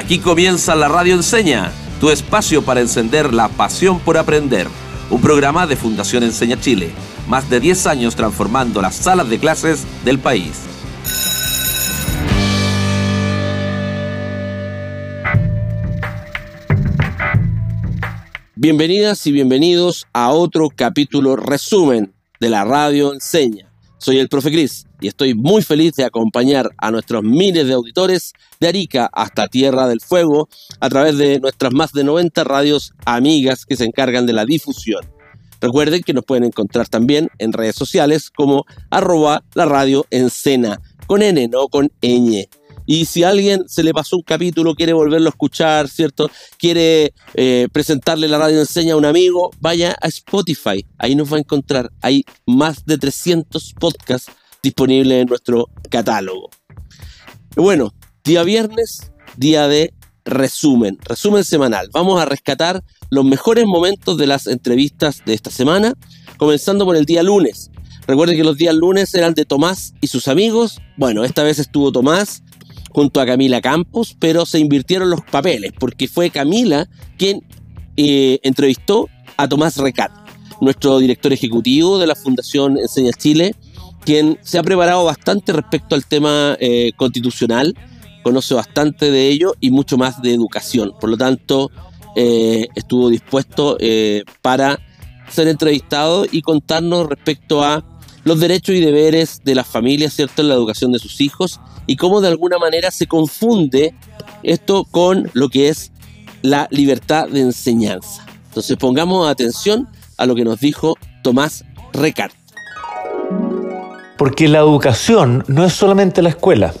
Aquí comienza la Radio Enseña, tu espacio para encender la pasión por aprender. Un programa de Fundación Enseña Chile, más de 10 años transformando las salas de clases del país. Bienvenidas y bienvenidos a otro capítulo resumen de la Radio Enseña. Soy el profe Cris y estoy muy feliz de acompañar a nuestros miles de auditores de Arica hasta Tierra del Fuego a través de nuestras más de 90 radios amigas que se encargan de la difusión. Recuerden que nos pueden encontrar también en redes sociales como arroba la radio con N, no con ñ. Y si a alguien se le pasó un capítulo, quiere volverlo a escuchar, ¿cierto? Quiere eh, presentarle la radio enseña a un amigo, vaya a Spotify. Ahí nos va a encontrar. Hay más de 300 podcasts disponibles en nuestro catálogo. Bueno, día viernes, día de resumen, resumen semanal. Vamos a rescatar los mejores momentos de las entrevistas de esta semana, comenzando por el día lunes. Recuerden que los días lunes eran de Tomás y sus amigos. Bueno, esta vez estuvo Tomás junto a Camila Campos, pero se invirtieron los papeles porque fue Camila quien eh, entrevistó a Tomás Recat, nuestro director ejecutivo de la Fundación Enseña Chile, quien se ha preparado bastante respecto al tema eh, constitucional, conoce bastante de ello y mucho más de educación. Por lo tanto, eh, estuvo dispuesto para ser entrevistado y contarnos respecto a los derechos y deberes de las familias, ¿cierto?, en la educación de sus hijos y cómo de alguna manera se confunde esto con lo que es la libertad de enseñanza. Entonces pongamos atención a lo que nos dijo Tomás Recart. Porque la educación no es solamente la escuela,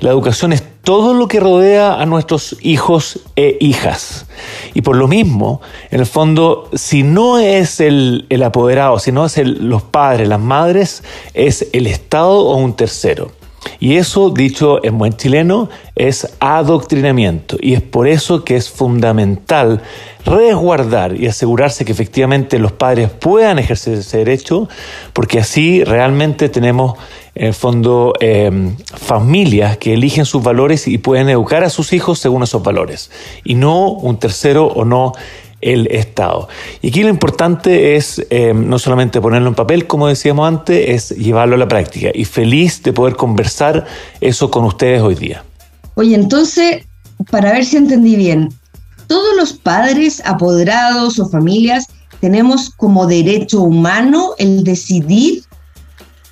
la educación es todo lo que rodea a nuestros hijos e hijas. Y por lo mismo, en el fondo, si no es el, apoderado, si no es los padres, las madres, es el Estado o un tercero. Y eso, dicho en buen chileno, es adoctrinamiento. Y es por eso que es fundamental resguardar y asegurarse que efectivamente los padres puedan ejercer ese derecho, porque así realmente tenemos en el fondo eh, familias que eligen sus valores y pueden educar a sus hijos según esos valores, y no un tercero o no el Estado. Y aquí lo importante es eh, no solamente ponerlo en papel, como decíamos antes, es llevarlo a la práctica. Y feliz de poder conversar eso con ustedes hoy día. Oye, entonces, para ver si entendí bien, todos los padres, apoderados o familias tenemos como derecho humano el decidir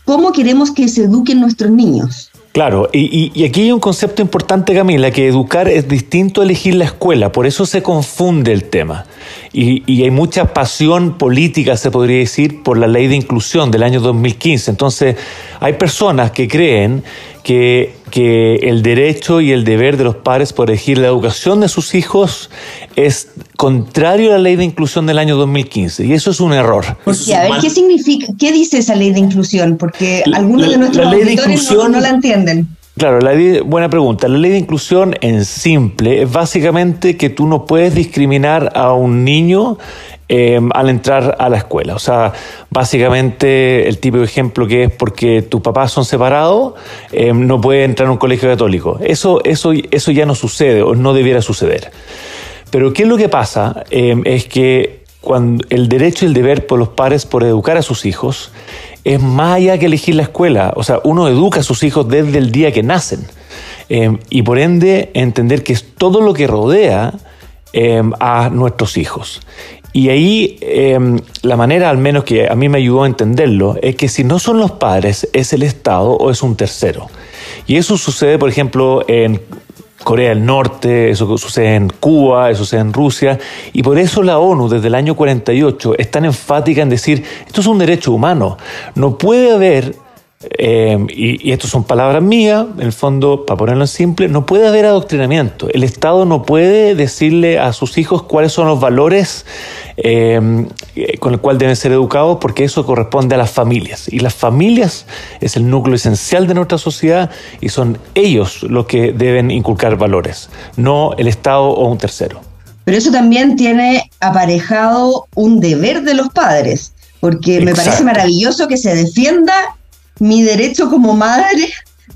cómo queremos que se eduquen nuestros niños. Claro, y, aquí hay un concepto importante, Camila, que educar es distinto a elegir la escuela, por eso se confunde el tema. Y, y, hay mucha pasión política, se podría decir, por la ley de inclusión del año 2015. Entonces, hay personas que creen que, que el derecho y el deber de los padres por elegir la educación de sus hijos es contrario a la ley de inclusión del año 2015 y eso es un error. Porque, a ver, ¿qué significa, qué dice esa ley de inclusión? Porque algunos de nuestros auditores no, la entienden. Claro, la buena pregunta. La ley de inclusión en simple es básicamente que tú no puedes discriminar a un niño em, al entrar a la escuela. O sea, básicamente el tipo de ejemplo que es porque tus papás son separados, em, no puede entrar a un colegio católico. Eso, eso, eso ya no sucede o no debiera suceder. Pero ¿qué es lo que pasa? Em, es que cuando el derecho y el deber por los padres por educar a sus hijos es más allá que elegir la escuela. O sea, uno educa a sus hijos desde el día que nacen. Y por ende entender que es todo lo que rodea a nuestros hijos. Y ahí la manera, al menos que a mí me ayudó a entenderlo, es que si no son los padres, es el Estado o es un tercero. Y eso sucede, por ejemplo, en Corea del Norte, eso sucede en Cuba, eso sucede en Rusia, y por eso la ONU desde el año 48 es tan enfática en decir, esto es un derecho humano, no puede haber eh, y, y esto son palabras mías, en el fondo, para ponerlo en simple, no puede haber adoctrinamiento. El Estado no puede decirle a sus hijos cuáles son los valores eh, con los cuales deben ser educados, porque eso corresponde a las familias. Y las familias es el núcleo esencial de nuestra sociedad y son ellos los que deben inculcar valores, no el Estado o un tercero. Pero eso también tiene aparejado un deber de los padres, porque me parece maravilloso que se defienda mi derecho como madre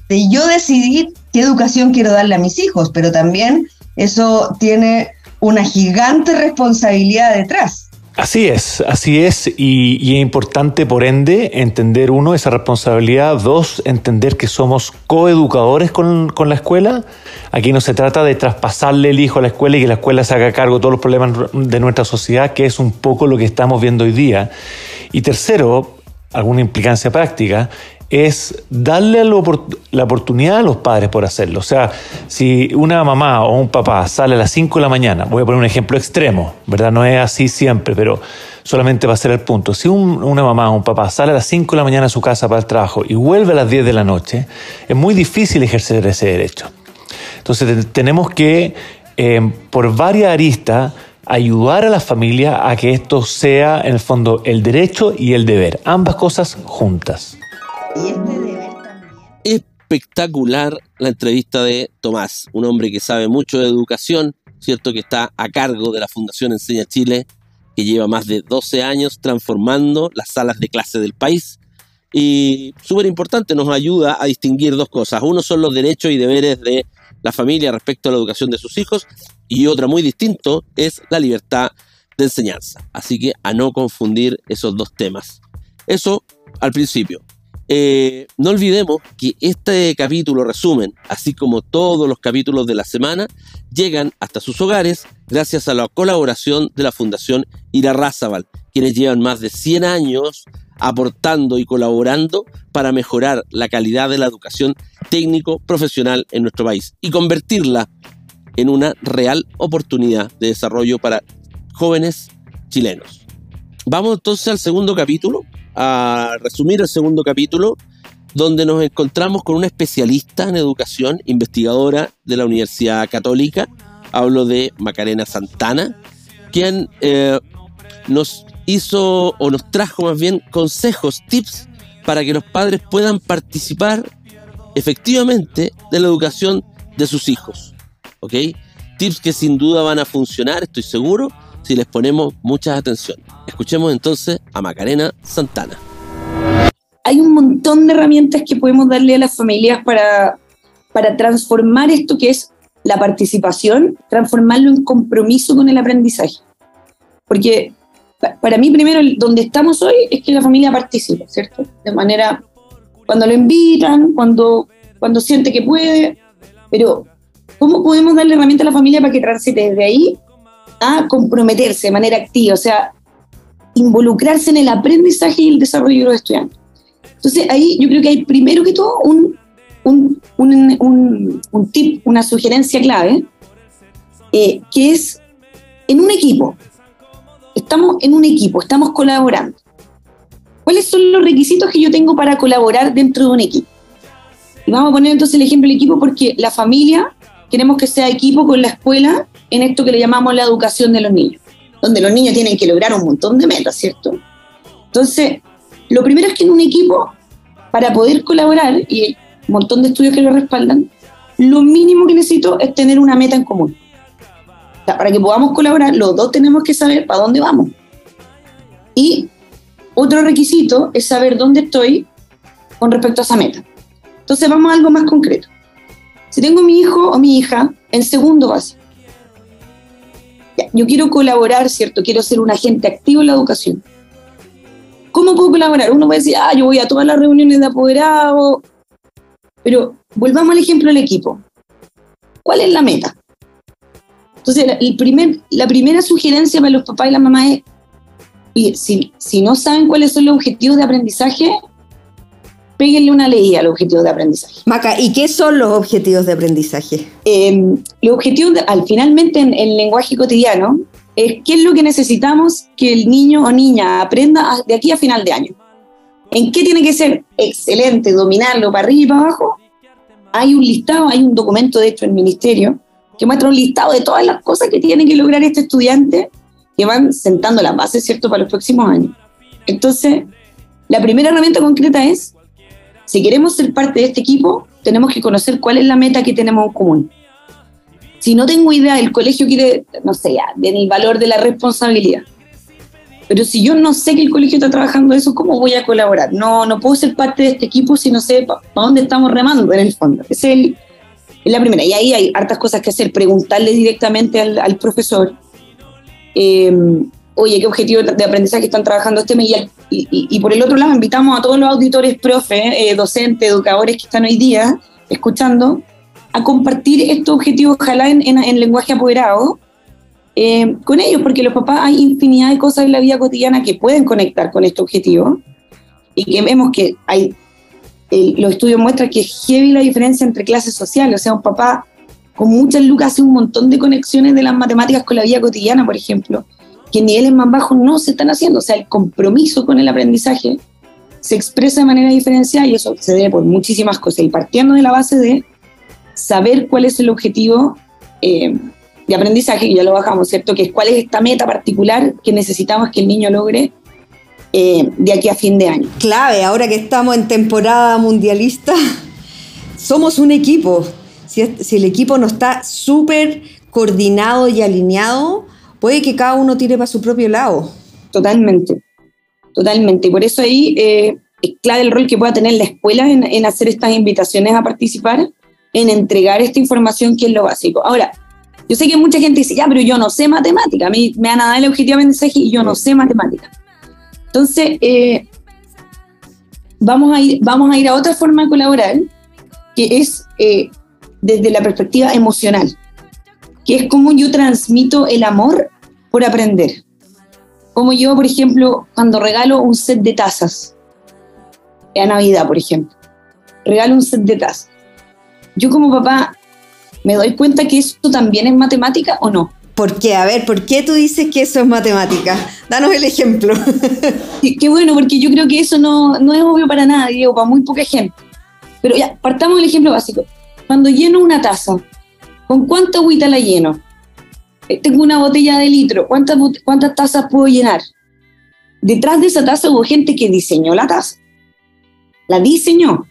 de yo decidir qué educación quiero darle a mis hijos, pero también Eso tiene una gigante responsabilidad detrás. Así es, así es, y, es importante por ende entender uno esa responsabilidad, dos, entender que somos coeducadores con, con la escuela. Aquí no se trata de traspasarle el hijo a la escuela y que la escuela se haga cargo de todos los problemas de nuestra sociedad, que es un poco lo que estamos viendo hoy día. Y tercero, alguna implicancia práctica, es darle la oportunidad a los padres por hacerlo. O sea, si una mamá o un papá sale a las 5 de la mañana, voy a poner un ejemplo extremo, ¿verdad? No es así siempre, pero solamente va a ser el punto. Si una mamá o un papá sale a las 5 de la mañana a su casa para el trabajo y vuelve a las 10 de la noche, es muy difícil ejercer ese derecho. Entonces tenemos que, eh, por varias aristas, ayudar a la familia a que esto sea, en el fondo, el derecho y el deber, ambas cosas juntas. Este Espectacular la entrevista de Tomás, un hombre que sabe mucho de educación, cierto que está a cargo de la Fundación Enseña Chile, que lleva más de 12 años transformando las salas de clase del país. Y súper importante, nos ayuda a distinguir dos cosas. Uno son los derechos y deberes de la familia respecto a la educación de sus hijos y otra muy distinto es la libertad de enseñanza. Así que a no confundir esos dos temas. Eso al principio. Eh, no olvidemos que este capítulo resumen, así como todos los capítulos de la semana, llegan hasta sus hogares gracias a la colaboración de la Fundación Irarrázaval, quienes llevan más de 100 años aportando y colaborando para mejorar la calidad de la educación técnico-profesional en nuestro país y convertirla en una real oportunidad de desarrollo para jóvenes chilenos. Vamos entonces al segundo capítulo, a resumir el segundo capítulo, donde nos encontramos con una especialista en educación, investigadora de la Universidad Católica, hablo de Macarena Santana, quien eh, nos hizo o nos trajo más bien consejos, tips para que los padres puedan participar efectivamente de la educación de sus hijos. ¿Ok? Tips que sin duda van a funcionar, estoy seguro, si les ponemos mucha atención. Escuchemos entonces a Macarena Santana. Hay un montón de herramientas que podemos darle a las familias para, para transformar esto que es la participación, transformarlo en compromiso con el aprendizaje. Porque para mí, primero, donde estamos hoy es que la familia participe, ¿cierto? De manera, cuando lo invitan, cuando, cuando siente que puede, pero ¿cómo podemos darle herramienta a la familia para que transite desde ahí a comprometerse de manera activa, o sea, involucrarse en el aprendizaje y el desarrollo de los estudiantes. Entonces ahí yo creo que hay primero que todo un, un, un, un tip, una sugerencia clave, eh, que es en un equipo. Estamos en un equipo, estamos colaborando. ¿Cuáles son los requisitos que yo tengo para colaborar dentro de un equipo? Y vamos a poner entonces el ejemplo del equipo porque la familia queremos que sea equipo con la escuela en esto que le llamamos la educación de los niños, donde los niños tienen que lograr un montón de metas, ¿cierto? Entonces, lo primero es que en un equipo, para poder colaborar, y hay un montón de estudios que lo respaldan, lo mínimo que necesito es tener una meta en común. para que podamos colaborar, los dos tenemos que saber para dónde vamos. Y otro requisito es saber dónde estoy con respecto a esa meta. Entonces vamos a algo más concreto. Si tengo mi hijo o mi hija en segundo básico, yo quiero colaborar, ¿cierto? Quiero ser un agente activo en la educación. ¿Cómo puedo colaborar? Uno puede decir, ah, yo voy a todas las reuniones de apoderado, pero volvamos al ejemplo del equipo. ¿Cuál es la meta? Entonces, el primer, la primera sugerencia para los papás y las mamás es, si, si no saben cuáles son los objetivos de aprendizaje, péguenle una ley al objetivo de aprendizaje. Maca, ¿y qué son los objetivos de aprendizaje? Eh, los objetivos, al, finalmente en el lenguaje cotidiano, es qué es lo que necesitamos que el niño o niña aprenda de aquí a final de año. ¿En qué tiene que ser excelente, dominarlo para arriba y para abajo? Hay un listado, hay un documento de hecho en el ministerio que muestra un listado de todas las cosas que tiene que lograr este estudiante que van sentando las bases, ¿cierto?, para los próximos años. Entonces, la primera herramienta concreta es si queremos ser parte de este equipo, tenemos que conocer cuál es la meta que tenemos en común. Si no tengo idea, el colegio quiere, no sé, ya, del valor de la responsabilidad. Pero si yo no sé que el colegio está trabajando eso, ¿cómo voy a colaborar? No, no puedo ser parte de este equipo si no sé para dónde estamos remando en el fondo. Es el, Es la primera. Y ahí hay hartas cosas que hacer. Preguntarle directamente al, profesor, eh, oye, ¿qué objetivos de aprendizaje están trabajando este mes? Y, por el otro lado, invitamos a todos los auditores, profe, eh, docentes, educadores que están hoy día escuchando, a compartir estos objetivos, ojalá en, en, lenguaje apoderado, eh, con ellos, porque los papás hay infinidad de cosas en la vida cotidiana que pueden conectar con este objetivo y que vemos que hay, los estudios muestran que es heavy la diferencia entre clases sociales, o sea, un papá con muchas lucas hace un montón de conexiones de las matemáticas con la vida cotidiana, por ejemplo, que en niveles más bajos no se están haciendo, o sea, el compromiso con el aprendizaje se expresa de manera diferenciada y eso se debe por muchísimas cosas, y partiendo de la base de saber cuál es el objetivo eh, de aprendizaje, que ya lo bajamos, ¿cierto? Que es cuál es esta meta particular que necesitamos que el niño logre eh, de aquí a fin de año. Clave, ahora que estamos en temporada mundialista, somos un equipo. Si, si el equipo no está súper coordinado y alineado, puede que cada uno tire para su propio lado. Totalmente, totalmente. Por eso ahí eh, es clave el rol que pueda tener la escuela en, en hacer estas invitaciones a participar en entregar esta información que es lo básico. Ahora, yo sé que mucha gente dice, ya, pero yo no sé matemática, a mí me van a dar el objetivo de aprendizaje y yo no sé matemática. Entonces, eh, vamos, a ir, vamos a ir a otra forma de colaborar, que es eh, desde la perspectiva emocional, que es cómo yo transmito el amor por aprender. Como yo, por ejemplo, cuando regalo un set de tazas, a Navidad, por ejemplo, regalo un set de tazas yo como papá me doy cuenta que eso también es matemática o no. ¿Por qué? A ver, ¿por qué tú dices que eso es matemática? Danos el ejemplo. qué bueno, porque yo creo que eso no, no es obvio para nadie o para muy poca gente. Pero ya, partamos del ejemplo básico. Cuando lleno una taza, ¿con cuánta agüita la lleno? Eh, tengo una botella de litro, ¿cuántas, cuántas tazas puedo llenar? Detrás de esa taza hubo gente que diseñó la taza. La diseñó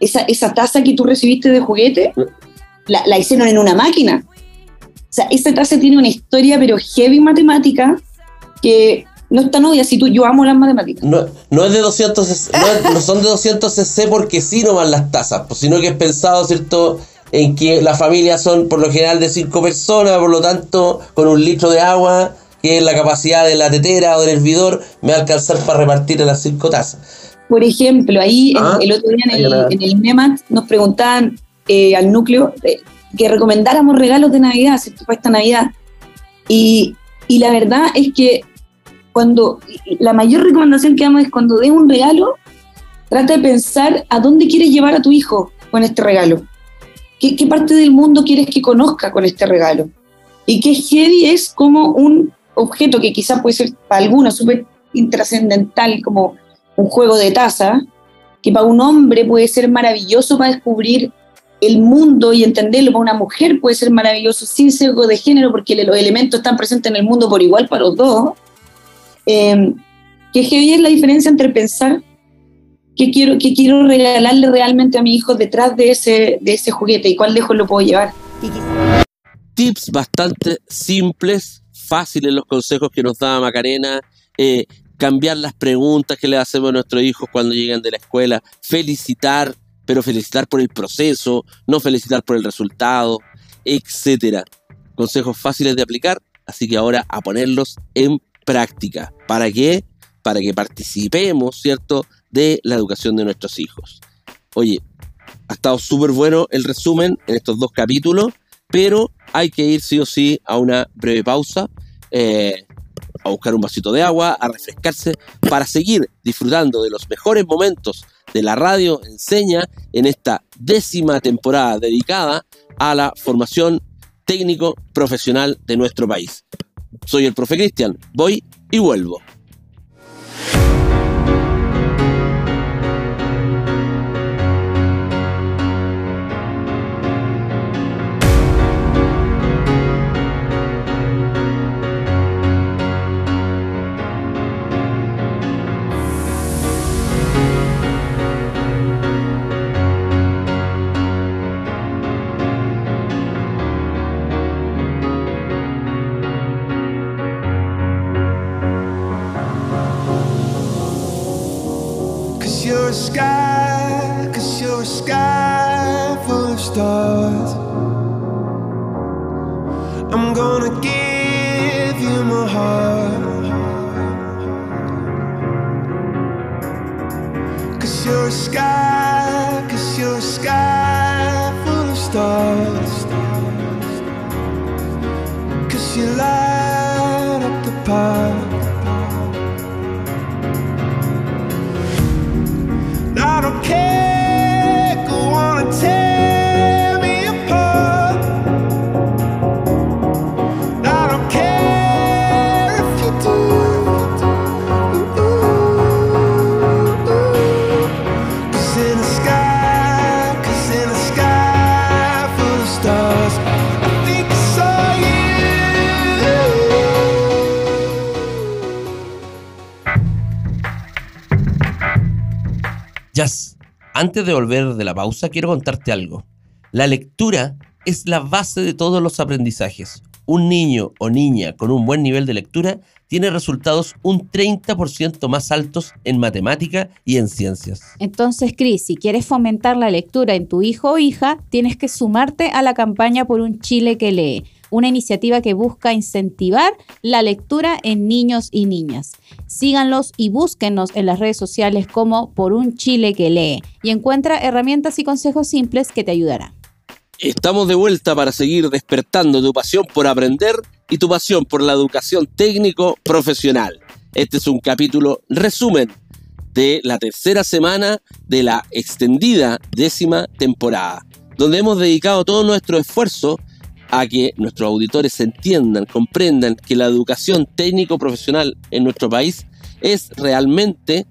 esa, taza que tú recibiste de juguete, la, hicieron en una máquina. O sea, esa taza tiene una historia, pero heavy matemática, que no es tan obvia si tú, yo amo las matemáticas. No, no es de 200, no, son de 200 cc porque sí no van las tazas, pues, sino que es pensado, ¿cierto? En que las familias son por lo general de 5 personas, por lo tanto, con un litro de agua, que es la capacidad de la tetera o del hervidor, me va a alcanzar para repartir las 5 tazas. Por ejemplo, ahí ah, el otro día en el, en MEMAT nos preguntaban eh, al núcleo eh, que recomendáramos regalos de Navidad, ¿cierto? Para esta Navidad. Y, y, la verdad es que cuando la mayor recomendación que damos es cuando des un regalo, trata de pensar a dónde quieres llevar a tu hijo con este regalo. ¿Qué, qué parte del mundo quieres que conozca con este regalo? Y qué heavy es como un objeto que quizás puede ser para algunos súper intrascendental, como un juego de taza, que para un hombre puede ser maravilloso para descubrir el mundo y entenderlo, para una mujer puede ser maravilloso sin sesgo de género, porque los elementos están presentes en el mundo por igual para los dos. Eh, que es la diferencia entre pensar qué quiero, qué quiero regalarle realmente a mi hijo detrás de ese, de ese juguete y cuál lejos lo puedo llevar. Tips bastante simples, fáciles los consejos que nos da Macarena. Eh, cambiar las preguntas que le hacemos a nuestros hijos cuando llegan de la escuela, felicitar, pero felicitar por el proceso, no felicitar por el resultado, etcétera. Consejos fáciles de aplicar, así que ahora a ponerlos en práctica. ¿Para qué? Para que participemos, ¿cierto?, de la educación de nuestros hijos. Oye, ha estado súper bueno el resumen en estos dos capítulos, pero hay que ir sí o sí a una breve pausa. Eh, a buscar un vasito de agua, a refrescarse, para seguir disfrutando de los mejores momentos de la radio enseña en esta décima temporada dedicada a la formación técnico profesional de nuestro país. Soy el profe Cristian, voy y vuelvo. a sky, cause you're a sky full of stars. I'm gonna give. Antes de volver de la pausa, quiero contarte algo. La lectura es la base de todos los aprendizajes. Un niño o niña con un buen nivel de lectura tiene resultados un 30% más altos en matemática y en ciencias. Entonces, Cris, si quieres fomentar la lectura en tu hijo o hija, tienes que sumarte a la campaña por un Chile que lee, una iniciativa que busca incentivar la lectura en niños y niñas. Síganlos y búsquenos en las redes sociales como Por un Chile que lee y encuentra herramientas y consejos simples que te ayudarán. Estamos de vuelta para seguir despertando tu pasión por aprender y tu pasión por la educación técnico profesional. Este es un capítulo resumen de la tercera semana de la extendida décima temporada, donde hemos dedicado todo nuestro esfuerzo a que nuestros auditores entiendan, comprendan que la educación técnico profesional en nuestro país es realmente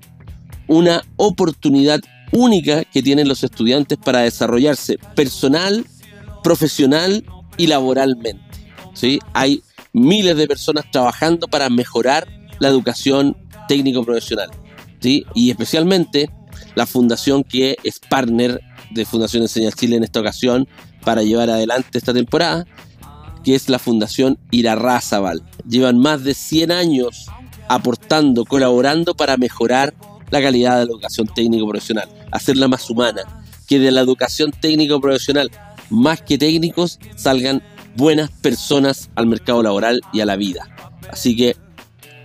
una oportunidad única que tienen los estudiantes para desarrollarse personal, profesional y laboralmente. ¿sí? Hay miles de personas trabajando para mejorar la educación técnico-profesional. ¿sí? Y especialmente la fundación que es partner de Fundación Enseña Chile en esta ocasión para llevar adelante esta temporada, que es la Fundación Irarrázaval. Llevan más de 100 años aportando, colaborando para mejorar la calidad de la educación técnico-profesional, hacerla más humana, que de la educación técnico-profesional, más que técnicos, salgan buenas personas al mercado laboral y a la vida. Así que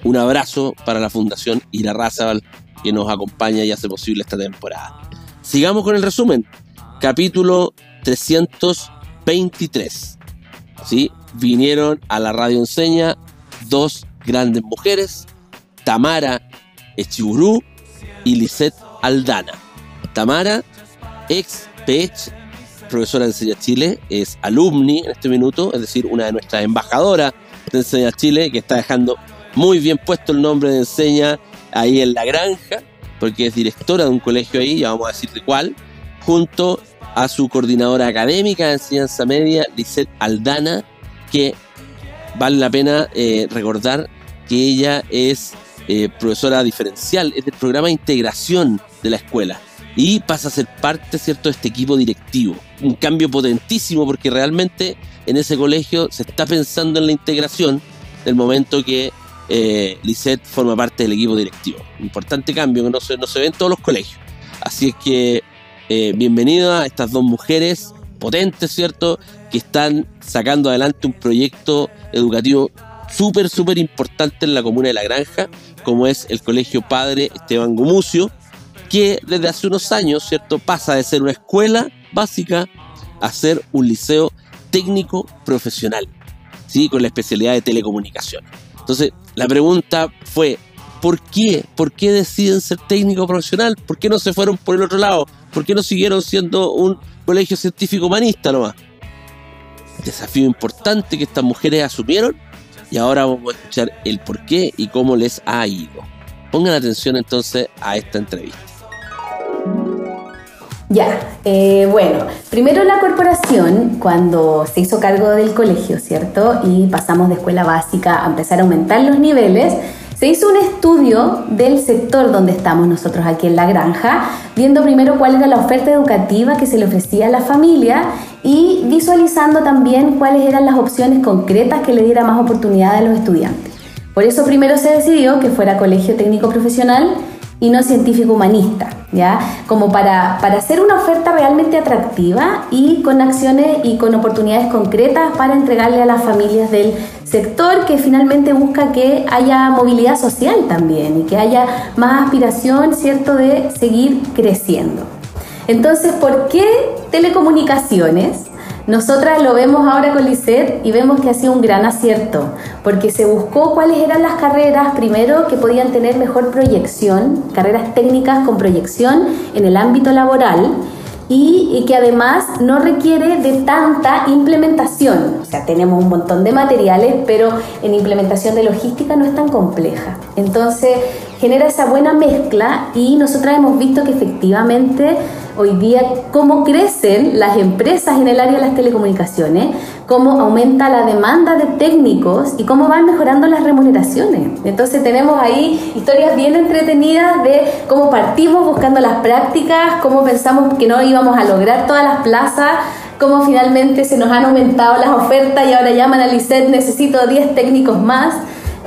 un abrazo para la Fundación Irarrázaval que nos acompaña y hace posible esta temporada. Sigamos con el resumen. Capítulo 323. ¿Sí? Vinieron a la radio enseña dos grandes mujeres, Tamara Echiburú y Lisette Aldana. Tamara, ex PECH, profesora de Enseña Chile, es alumni en este minuto, es decir, una de nuestras embajadoras de Enseña Chile, que está dejando muy bien puesto el nombre de Enseña ahí en la granja, porque es directora de un colegio ahí, ya vamos a decir de cuál, junto a su coordinadora académica de enseñanza media, Lisette Aldana, que vale la pena eh, recordar que ella es eh, profesora diferencial, es del programa de integración de la escuela y pasa a ser parte, ¿cierto?, de este equipo directivo. Un cambio potentísimo porque realmente en ese colegio se está pensando en la integración del momento que eh, forma parte del equipo directivo. Importante cambio que no se, no se ve en todos los colegios. Así es que eh, bienvenido a estas dos mujeres potentes, ¿cierto?, que están sacando adelante un proyecto educativo súper, súper importante en la comuna de La Granja, como es el Colegio Padre Esteban Gumucio, que desde hace unos años, ¿cierto?, pasa de ser una escuela básica a ser un liceo técnico profesional, ¿sí?, con la especialidad de telecomunicación. Entonces, la pregunta fue, ¿por qué? ¿Por qué deciden ser técnico profesional? ¿Por qué no se fueron por el otro lado? ¿Por qué no siguieron siendo un colegio científico humanista nomás? Desafío importante que estas mujeres asumieron y ahora vamos a escuchar el por qué y cómo les ha ido. Pongan atención entonces a esta entrevista. Ya, eh, bueno, primero la corporación, cuando se hizo cargo del colegio, ¿cierto? Y pasamos de escuela básica a empezar a aumentar los niveles, se hizo un estudio del sector donde estamos nosotros aquí en la granja, viendo primero cuál era la oferta educativa que se le ofrecía a la familia y visualizando también cuáles eran las opciones concretas que le diera más oportunidad a los estudiantes. Por eso primero se decidió que fuera colegio técnico profesional y no científico humanista, ¿ya? Como para, para hacer una oferta realmente atractiva y con acciones y con oportunidades concretas para entregarle a las familias del sector que finalmente busca que haya movilidad social también y que haya más aspiración, ¿cierto?, de seguir creciendo. Entonces, ¿por qué telecomunicaciones? Nosotras lo vemos ahora con Lisset y vemos que ha sido un gran acierto, porque se buscó cuáles eran las carreras, primero, que podían tener mejor proyección, carreras técnicas con proyección en el ámbito laboral, y que además no requiere de tanta implementación. O sea, tenemos un montón de materiales, pero en implementación de logística no es tan compleja. Entonces, genera esa buena mezcla y nosotras hemos visto que efectivamente hoy día cómo crecen las empresas en el área de las telecomunicaciones, cómo aumenta la demanda de técnicos y cómo van mejorando las remuneraciones. Entonces tenemos ahí historias bien entretenidas de cómo partimos buscando las prácticas, cómo pensamos que no íbamos a lograr todas las plazas, cómo finalmente se nos han aumentado las ofertas y ahora llaman a Lisset, necesito 10 técnicos más.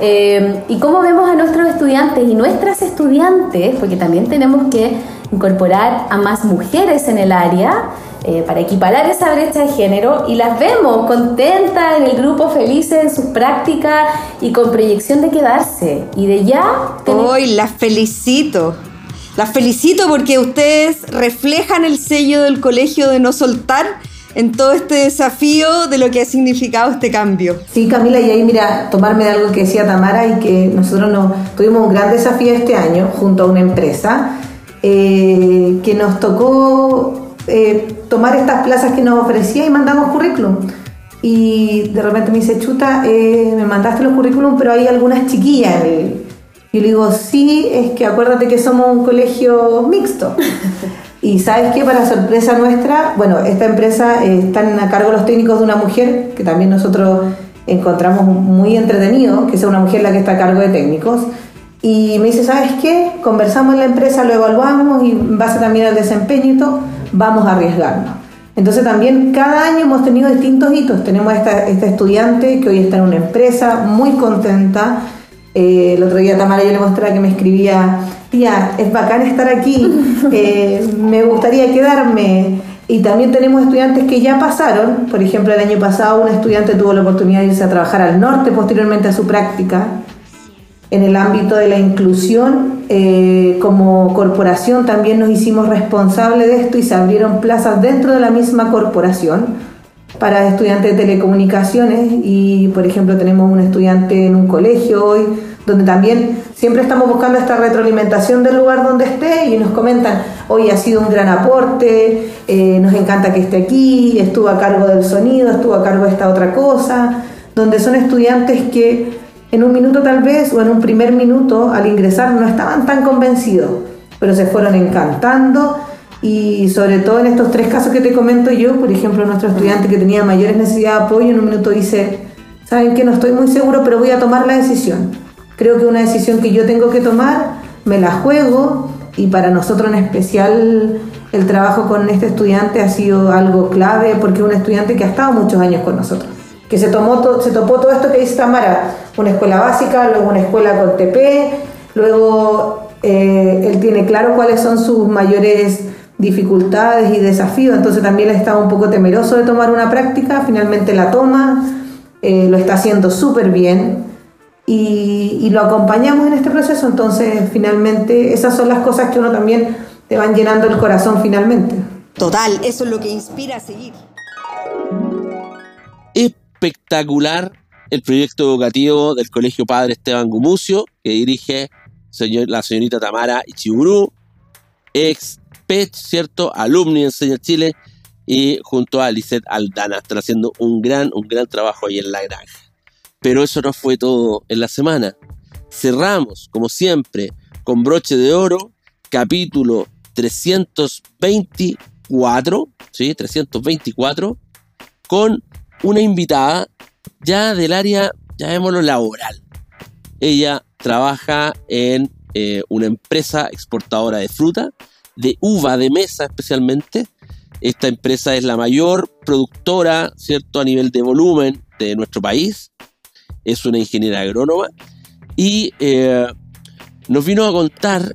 Eh, y cómo vemos a nuestros estudiantes y nuestras estudiantes, porque también tenemos que incorporar a más mujeres en el área eh, para equiparar esa brecha de género y las vemos contentas en el grupo, felices en sus prácticas y con proyección de quedarse y de ya tener- Hoy las felicito. Las felicito porque ustedes reflejan el sello del colegio de no soltar en todo este desafío de lo que ha significado este cambio. Sí, Camila, y ahí mira, tomarme de algo que decía Tamara y que nosotros nos, tuvimos un gran desafío este año junto a una empresa eh, que nos tocó eh, tomar estas plazas que nos ofrecía y mandamos currículum. Y de repente me dice, chuta, eh, me mandaste los currículum, pero hay algunas chiquillas. en el-". Y yo le digo, sí, es que acuérdate que somos un colegio mixto. Y sabes qué, para sorpresa nuestra, bueno, esta empresa eh, están a cargo los técnicos de una mujer que también nosotros encontramos muy entretenido, que sea una mujer la que está a cargo de técnicos. Y me dice, ¿sabes qué? Conversamos en la empresa, lo evaluamos y en base también al desempeño y todo, vamos a arriesgarnos. Entonces también cada año hemos tenido distintos hitos. Tenemos esta, esta estudiante que hoy está en una empresa muy contenta. Eh, el otro día Tamara yo le mostraba que me escribía, tía, es bacán estar aquí, eh, me gustaría quedarme. Y también tenemos estudiantes que ya pasaron, por ejemplo el año pasado un estudiante tuvo la oportunidad de irse a trabajar al norte posteriormente a su práctica. En el ámbito de la inclusión, eh, como corporación también nos hicimos responsables de esto y se abrieron plazas dentro de la misma corporación para estudiantes de telecomunicaciones y por ejemplo tenemos un estudiante en un colegio hoy donde también siempre estamos buscando esta retroalimentación del lugar donde esté y nos comentan, hoy ha sido un gran aporte, eh, nos encanta que esté aquí, estuvo a cargo del sonido, estuvo a cargo de esta otra cosa, donde son estudiantes que en un minuto tal vez o en un primer minuto al ingresar no estaban tan convencidos, pero se fueron encantando. Y sobre todo en estos tres casos que te comento yo, por ejemplo, nuestro estudiante que tenía mayores necesidades de apoyo, en un minuto dice, ¿saben que No estoy muy seguro, pero voy a tomar la decisión. Creo que una decisión que yo tengo que tomar, me la juego y para nosotros en especial el trabajo con este estudiante ha sido algo clave porque es un estudiante que ha estado muchos años con nosotros que se, tomó to- se topó todo esto que dice Tamara, una escuela básica, luego una escuela con TP, luego eh, él tiene claro cuáles son sus mayores dificultades y desafíos, entonces también estaba un poco temeroso de tomar una práctica, finalmente la toma, eh, lo está haciendo súper bien y, y lo acompañamos en este proceso, entonces finalmente esas son las cosas que uno también te van llenando el corazón finalmente. Total, eso es lo que inspira a seguir. Espectacular el proyecto educativo del Colegio Padre Esteban Gumucio, que dirige la señorita Tamara Ichiburu, ex PET, ¿cierto? Alumni de Enseña Chile, y junto a Lisette Aldana. Están haciendo un gran, un gran trabajo ahí en la granja. Pero eso no fue todo en la semana. Cerramos, como siempre, con broche de oro, capítulo 324, ¿sí? 324, con una invitada ya del área, llamémoslo laboral. Ella trabaja en eh, una empresa exportadora de fruta, de uva de mesa especialmente. Esta empresa es la mayor productora, ¿cierto?, a nivel de volumen de nuestro país. Es una ingeniera agrónoma y eh, nos vino a contar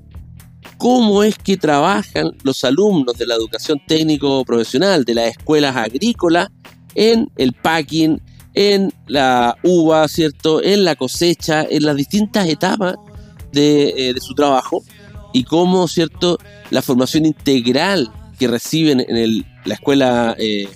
cómo es que trabajan los alumnos de la educación técnico profesional de las escuelas agrícolas en el packing, en la uva, ¿cierto? En la cosecha, en las distintas etapas de, eh, su trabajo y cómo, ¿cierto? La formación integral que reciben en la escuela eh,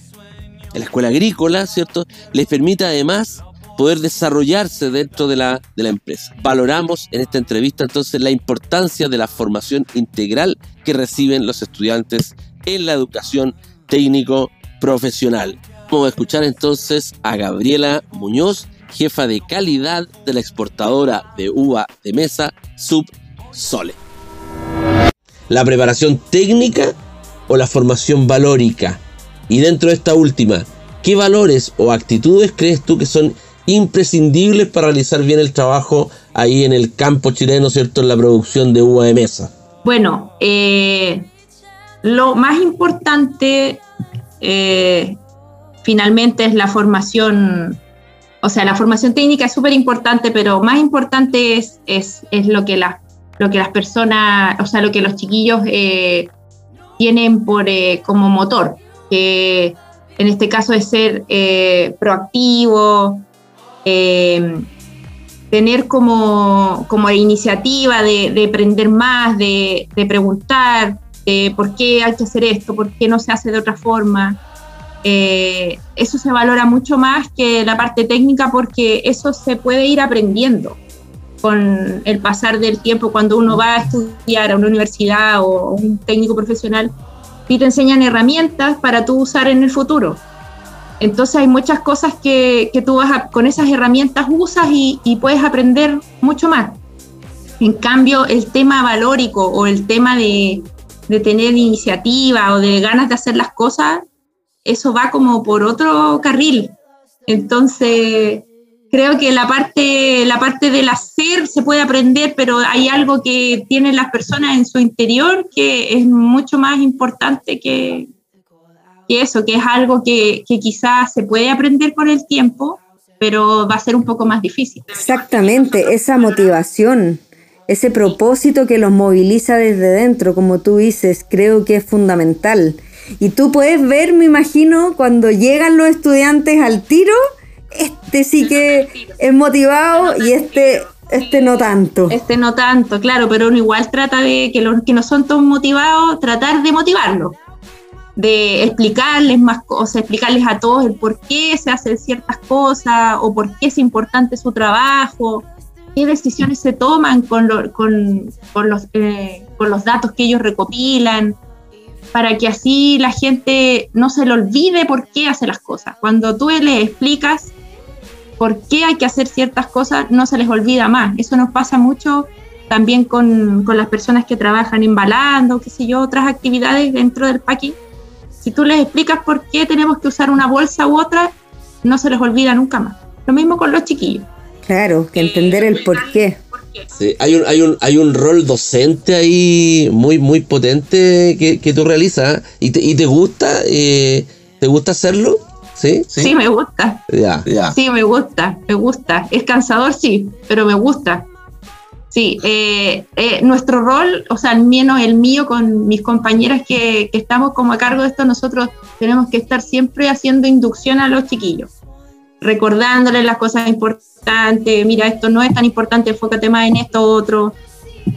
en la escuela agrícola, ¿cierto? Les permite además poder desarrollarse dentro de la, de la empresa. Valoramos en esta entrevista entonces la importancia de la formación integral que reciben los estudiantes en la educación técnico profesional. Vamos a escuchar entonces a Gabriela Muñoz, jefa de calidad de la exportadora de uva de mesa Subsole. La preparación técnica o la formación valórica. Y dentro de esta última, ¿qué valores o actitudes crees tú que son imprescindibles para realizar bien el trabajo ahí en el campo chileno, ¿cierto? En la producción de uva de mesa. Bueno, eh, lo más importante eh, finalmente es la formación, o sea, la formación técnica es súper importante, pero más importante es, es, es lo, que lo que las personas, o sea, lo que los chiquillos eh, tienen por, eh, como motor, que en este caso es ser eh, proactivo, eh, tener como, como iniciativa de, de aprender más, de, de preguntar de por qué hay que hacer esto, por qué no se hace de otra forma. Eh, eso se valora mucho más que la parte técnica porque eso se puede ir aprendiendo con el pasar del tiempo cuando uno va a estudiar a una universidad o un técnico profesional y te enseñan herramientas para tú usar en el futuro. Entonces hay muchas cosas que, tú vas con esas herramientas usas y, y puedes aprender mucho más. En cambio, el tema valórico o el tema de, de tener iniciativa o de ganas de hacer las cosas, eso va como por otro carril. Entonces, creo que la parte, la parte del hacer se puede aprender, pero hay algo que tienen las personas en su interior que es mucho más importante que, que eso, que es algo que, que quizás se puede aprender con el tiempo, pero va a ser un poco más difícil. Exactamente, esa motivación, ese propósito que los moviliza desde dentro, como tú dices, creo que es fundamental. Y tú puedes ver, me imagino, cuando llegan los estudiantes al tiro, este sí que es motivado y este, este no tanto. Este no tanto, claro, pero uno igual trata de que los que no son tan motivados, tratar de motivarlos, de explicarles más cosas, explicarles a todos el por qué se hacen ciertas cosas o por qué es importante su trabajo, qué decisiones se toman con, lo- con, con los, eh, con los datos que ellos recopilan, para que así la gente no se le olvide por qué hace las cosas. Cuando tú les explicas por qué hay que hacer ciertas cosas, no se les olvida más. Eso nos pasa mucho también con, con las personas que trabajan embalando, qué sé yo, otras actividades dentro del packing. Si tú les explicas por qué tenemos que usar una bolsa u otra, no se les olvida nunca más. Lo mismo con los chiquillos. Claro, que entender el por qué. Sí, hay, un, hay, un, hay un rol docente ahí muy, muy potente que, que tú realizas. ¿Y te, y te gusta? eh, ¿Te gusta hacerlo? ¿Sí? Sí, me gusta. Ya, ya. Sí, me gusta, me gusta. Es cansador, sí, pero me gusta. Sí, eh, eh, nuestro rol, o sea, al menos el mío con mis compañeras que, que estamos como a cargo de esto, nosotros tenemos que estar siempre haciendo inducción a los chiquillos, recordándoles las cosas importantes, mira, esto no es tan importante, enfócate más en esto otro.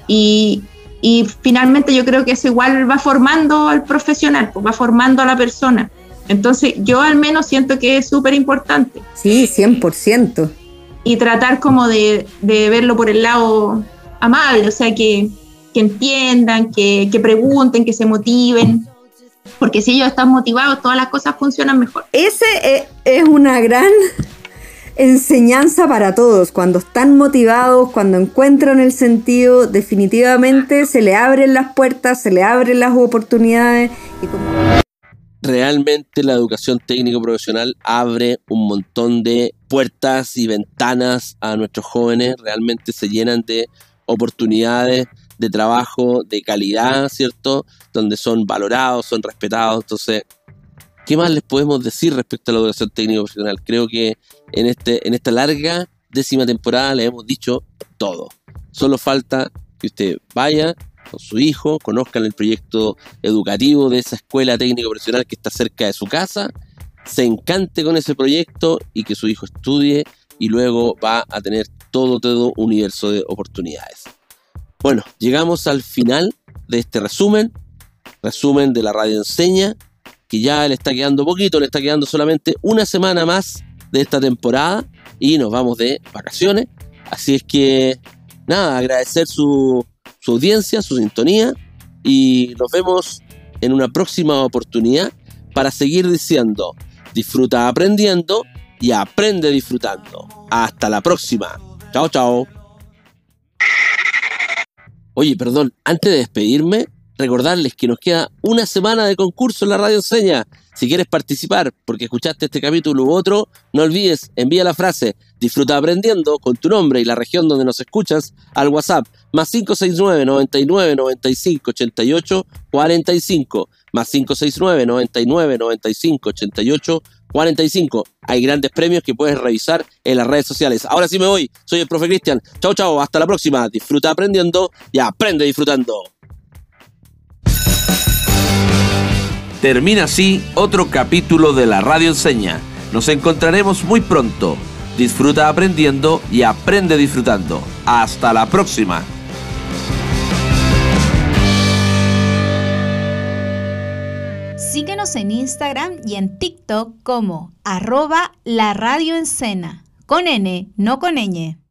Y, y finalmente yo creo que eso igual va formando al profesional, pues va formando a la persona. Entonces yo al menos siento que es súper importante Sí, 100%. y tratar como de, de verlo por el lado amable, o sea, que, que entiendan, que, que pregunten, que se motiven, porque si ellos están motivados, todas las cosas funcionan mejor. Ese e- es una gran enseñanza para todos. Cuando están motivados, cuando encuentran el sentido, definitivamente se le abren las puertas, se le abren las oportunidades. Y como- realmente la educación técnico profesional abre un montón de puertas y ventanas a nuestros jóvenes, realmente se llenan de oportunidades de trabajo de calidad, ¿cierto? Donde son valorados, son respetados, entonces, ¿qué más les podemos decir respecto a la educación técnico profesional? Creo que en, este, en esta larga décima temporada le hemos dicho todo. Solo falta que usted vaya con su hijo, conozcan el proyecto educativo de esa escuela técnico profesional que está cerca de su casa, se encante con ese proyecto y que su hijo estudie y luego va a tener todo, todo un universo de oportunidades. Bueno, llegamos al final de este resumen, resumen de la radio enseña, que ya le está quedando poquito, le está quedando solamente una semana más de esta temporada y nos vamos de vacaciones. Así es que, nada, agradecer su, su audiencia, su sintonía y nos vemos en una próxima oportunidad para seguir diciendo, disfruta aprendiendo y aprende disfrutando. Hasta la próxima. Chao, chao. Oye, perdón, antes de despedirme, recordarles que nos queda una semana de concurso en la radio enseña. Si quieres participar porque escuchaste este capítulo u otro, no olvides, envía la frase disfruta aprendiendo con tu nombre y la región donde nos escuchas al WhatsApp más 569 99 95 88 45 más 569 99 95 88 45. Hay grandes premios que puedes revisar en las redes sociales. Ahora sí me voy. Soy el profe Cristian. Chao, chao. Hasta la próxima. Disfruta aprendiendo y aprende disfrutando. Termina así otro capítulo de la Radio Enseña. Nos encontraremos muy pronto. Disfruta aprendiendo y aprende disfrutando. Hasta la próxima. Síguenos en Instagram y en TikTok como arroba la radio con N, no con ñ.